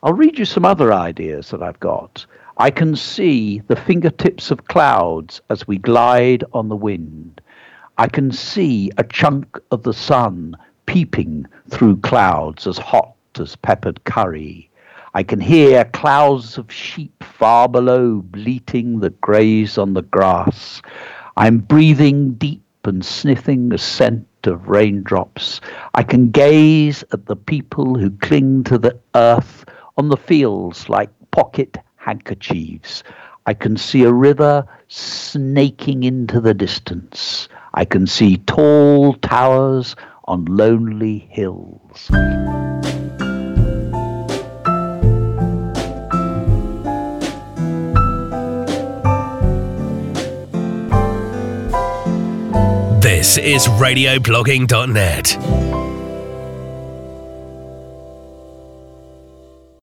I'll read you some other ideas that I've got. I can see the fingertips of clouds as we glide on the wind. I can see a chunk of the sun peeping through clouds as hot as peppered curry. I can hear clouds of sheep far below bleating that graze on the grass. I'm breathing deep and sniffing the scent of raindrops. I can gaze at the people who cling to the earth on the fields like pocket handkerchiefs. I can see a river snaking into the distance. I can see tall towers on lonely hills. This is radioblogging.net.